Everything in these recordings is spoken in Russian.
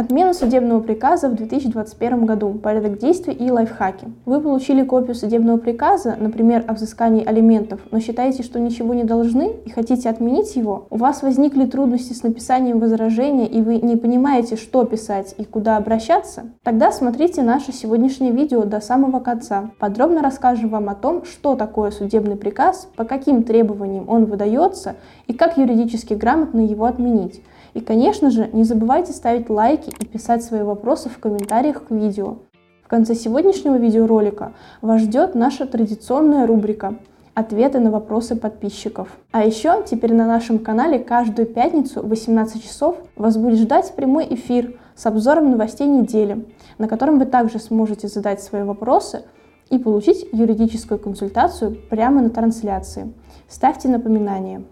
Отмена судебного приказа в 2021 году. Порядок действий и лайфхаки. Вы получили копию судебного приказа, например, о взыскании алиментов, но считаете, что ничего не должны и хотите отменить его? У вас возникли трудности с написанием возражения и вы не понимаете, что писать и куда обращаться? Тогда смотрите наше сегодняшнее видео до самого конца. Подробно расскажем вам о том, что такое судебный приказ, по каким требованиям он выдается и как юридически грамотно его отменить. И, конечно же, не забывайте ставить лайки и писать свои вопросы в комментариях к видео. В конце сегодняшнего видеоролика вас ждет наша традиционная рубрика «Ответы на вопросы подписчиков». А еще теперь на нашем канале каждую пятницу в 18 часов вас будет ждать прямой эфир с обзором новостей недели, на котором вы также сможете задать свои вопросы и получить юридическую консультацию прямо на трансляции. Ставьте напоминания.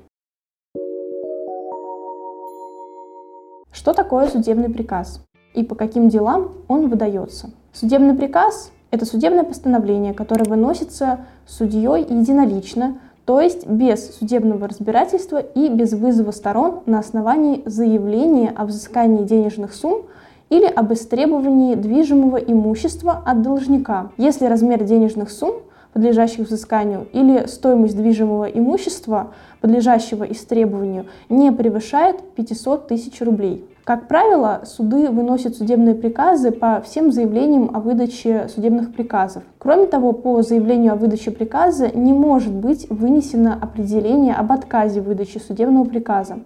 Что такое судебный приказ и по каким делам он выдается? Судебный приказ – это судебное постановление, которое выносится судьей единолично, то есть без судебного разбирательства и без вызова сторон на основании заявления о взыскании денежных сумм или об истребовании движимого имущества от должника, если размер денежных сумм подлежащих взысканию, или стоимость движимого имущества, подлежащего истребованию, не превышает 500 тысяч рублей. Как правило, суды выносят судебные приказы по всем заявлениям о выдаче судебных приказов. Кроме того, по заявлению о выдаче приказа не может быть вынесено определение об отказе выдачи судебного приказа.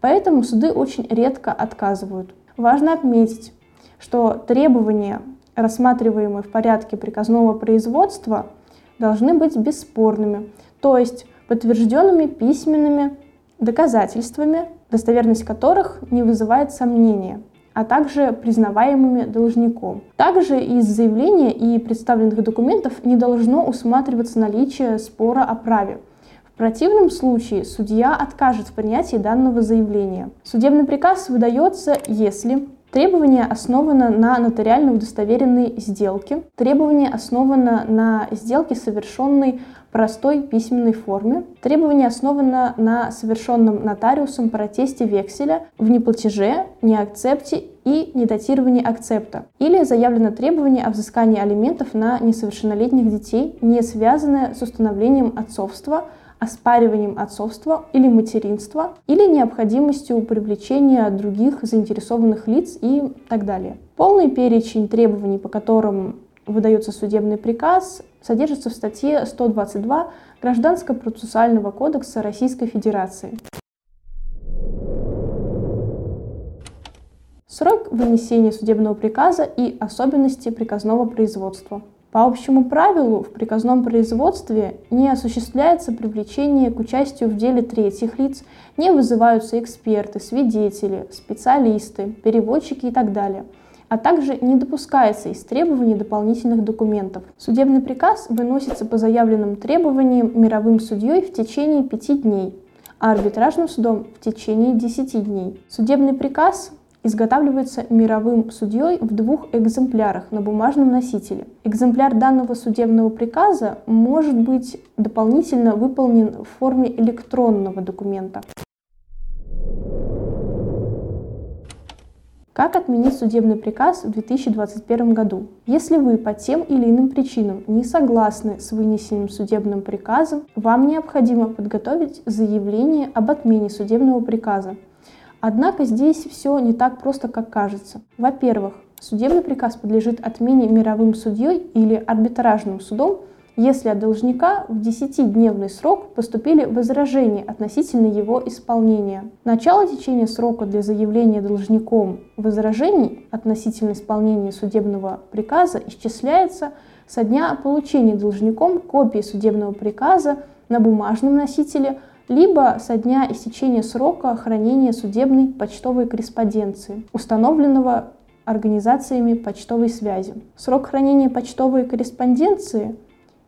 Поэтому суды очень редко отказывают. Важно отметить, что требования, рассматриваемые в порядке приказного производства, должны быть бесспорными, то есть подтвержденными письменными доказательствами, достоверность которых не вызывает сомнения, а также признаваемыми должником. Также из заявления и представленных документов не должно усматриваться наличие спора о праве. В противном случае судья откажет в принятии данного заявления. Судебный приказ выдается, если Требование основано на нотариально удостоверенной сделке. Требование основано на сделке, совершенной простой письменной форме. Требование основано на совершенном нотариусом протесте векселя в неплатеже, неакцепте и недатировании акцепта. Или заявлено требование о взыскании алиментов на несовершеннолетних детей, не связанное с установлением отцовства – оспариванием отцовства или материнства, или необходимостью привлечения других заинтересованных лиц и так далее. Полный перечень требований, по которым выдается судебный приказ, содержится в статье 122 Гражданско-процессуального кодекса Российской Федерации. Срок вынесения судебного приказа и особенности приказного производства. По общему правилу, в приказном производстве не осуществляется привлечение к участию в деле третьих лиц, не вызываются эксперты, свидетели, специалисты, переводчики и так далее а также не допускается из требований дополнительных документов. Судебный приказ выносится по заявленным требованиям мировым судьей в течение пяти дней, а арбитражным судом в течение 10 дней. Судебный приказ изготавливается мировым судьей в двух экземплярах на бумажном носителе. Экземпляр данного судебного приказа может быть дополнительно выполнен в форме электронного документа. Как отменить судебный приказ в 2021 году? Если вы по тем или иным причинам не согласны с вынесенным судебным приказом, вам необходимо подготовить заявление об отмене судебного приказа Однако здесь все не так просто, как кажется. Во-первых, судебный приказ подлежит отмене мировым судьей или арбитражным судом, если от должника в 10-дневный срок поступили возражения относительно его исполнения. Начало течения срока для заявления должником возражений относительно исполнения судебного приказа исчисляется со дня получения должником копии судебного приказа на бумажном носителе – либо со дня истечения срока хранения судебной почтовой корреспонденции, установленного организациями почтовой связи. Срок хранения почтовой корреспонденции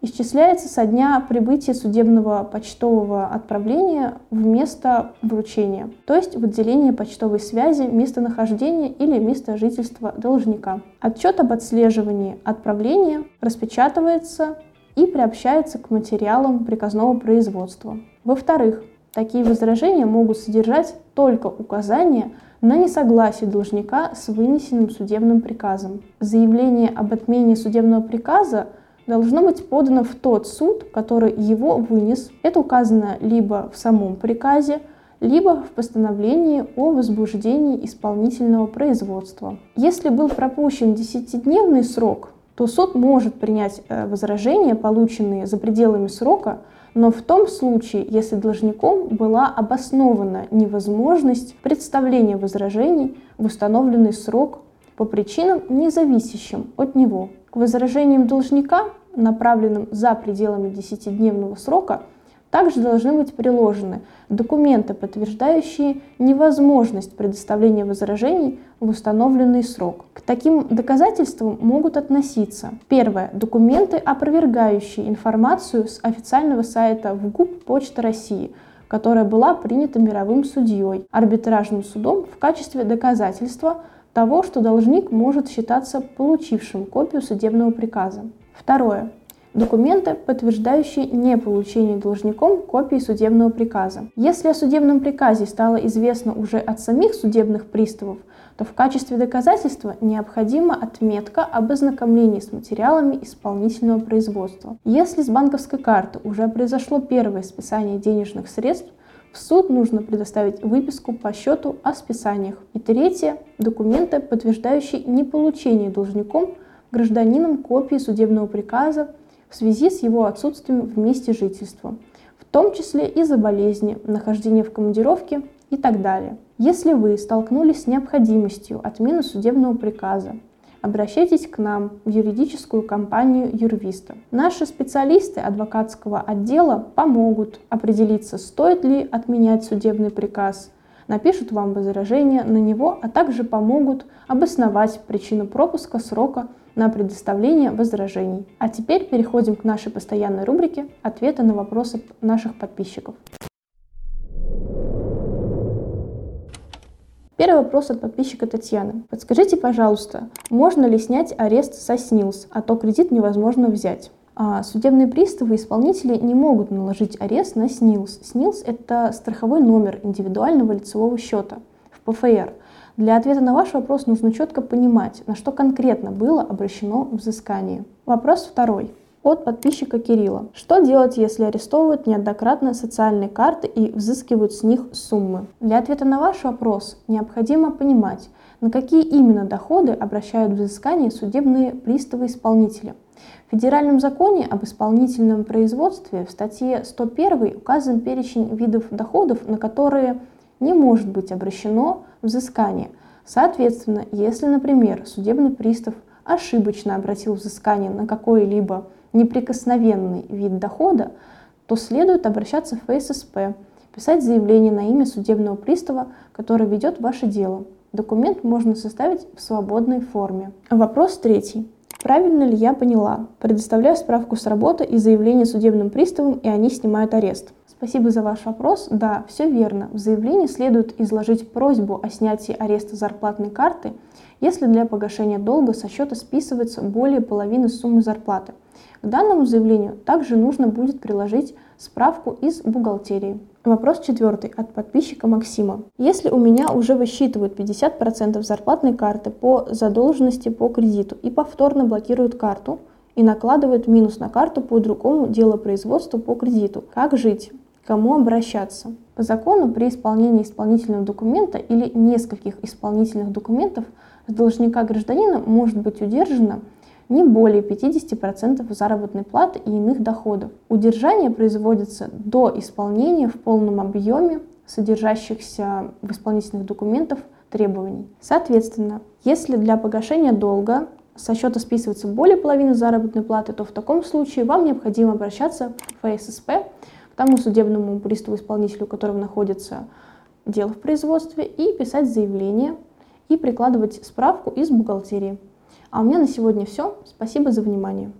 исчисляется со дня прибытия судебного почтового отправления в место вручения, то есть в отделение почтовой связи местонахождения или место жительства должника. Отчет об отслеживании отправления распечатывается и приобщается к материалам приказного производства. Во-вторых, такие возражения могут содержать только указания на несогласие должника с вынесенным судебным приказом. Заявление об отмене судебного приказа должно быть подано в тот суд, который его вынес. Это указано либо в самом приказе, либо в постановлении о возбуждении исполнительного производства. Если был пропущен десятидневный срок, то суд может принять э, возражения, полученные за пределами срока, но в том случае, если должником была обоснована невозможность представления возражений в установленный срок по причинам, не зависящим от него. К возражениям должника, направленным за пределами 10-дневного срока, также должны быть приложены документы, подтверждающие невозможность предоставления возражений в установленный срок. К таким доказательствам могут относиться первое документы, опровергающие информацию с официального сайта ВГУП Почта России, которая была принята мировым судьей, арбитражным судом в качестве доказательства того, что должник может считаться получившим копию судебного приказа. Второе документы, подтверждающие не получение должником копии судебного приказа. Если о судебном приказе стало известно уже от самих судебных приставов, то в качестве доказательства необходима отметка об ознакомлении с материалами исполнительного производства. Если с банковской карты уже произошло первое списание денежных средств, в суд нужно предоставить выписку по счету о списаниях. И третье – документы, подтверждающие неполучение должником гражданином копии судебного приказа в связи с его отсутствием в месте жительства, в том числе из-за болезни, нахождения в командировке и так далее. Если вы столкнулись с необходимостью отмены судебного приказа, обращайтесь к нам в юридическую компанию Юрвиста. Наши специалисты адвокатского отдела помогут определиться, стоит ли отменять судебный приказ, напишут вам возражение на него, а также помогут обосновать причину пропуска срока на предоставление возражений. А теперь переходим к нашей постоянной рубрике «Ответы на вопросы наших подписчиков». Первый вопрос от подписчика Татьяны. Подскажите, пожалуйста, можно ли снять арест со СНИЛС, а то кредит невозможно взять? А судебные приставы и исполнители не могут наложить арест на СНИЛС. СНИЛС – это страховой номер индивидуального лицевого счета в ПФР. Для ответа на ваш вопрос нужно четко понимать, на что конкретно было обращено взыскание. Вопрос второй. От подписчика Кирилла. Что делать, если арестовывают неоднократно социальные карты и взыскивают с них суммы? Для ответа на ваш вопрос необходимо понимать, на какие именно доходы обращают взыскание судебные приставы-исполнители. В Федеральном законе об исполнительном производстве в статье 101 указан перечень видов доходов, на которые не может быть обращено взыскание. Соответственно, если, например, судебный пристав ошибочно обратил взыскание на какой-либо неприкосновенный вид дохода, то следует обращаться в ФССП, писать заявление на имя судебного пристава, который ведет ваше дело. Документ можно составить в свободной форме. Вопрос третий. Правильно ли я поняла? Предоставляю справку с работы и заявление судебным приставам, и они снимают арест. Спасибо за ваш вопрос. Да, все верно. В заявлении следует изложить просьбу о снятии ареста зарплатной карты, если для погашения долга со счета списывается более половины суммы зарплаты. К данному заявлению также нужно будет приложить справку из бухгалтерии. Вопрос четвертый от подписчика Максима. Если у меня уже высчитывают 50% зарплатной карты по задолженности по кредиту и повторно блокируют карту и накладывают минус на карту по другому делопроизводству по кредиту, как жить? кому обращаться. По закону при исполнении исполнительного документа или нескольких исполнительных документов с должника гражданина может быть удержано не более 50% заработной платы и иных доходов. Удержание производится до исполнения в полном объеме содержащихся в исполнительных документах требований. Соответственно, если для погашения долга со счета списывается более половины заработной платы, то в таком случае вам необходимо обращаться в ФССП тому судебному приставу-исполнителю, у которого находится дело в производстве, и писать заявление и прикладывать справку из бухгалтерии. А у меня на сегодня все. Спасибо за внимание.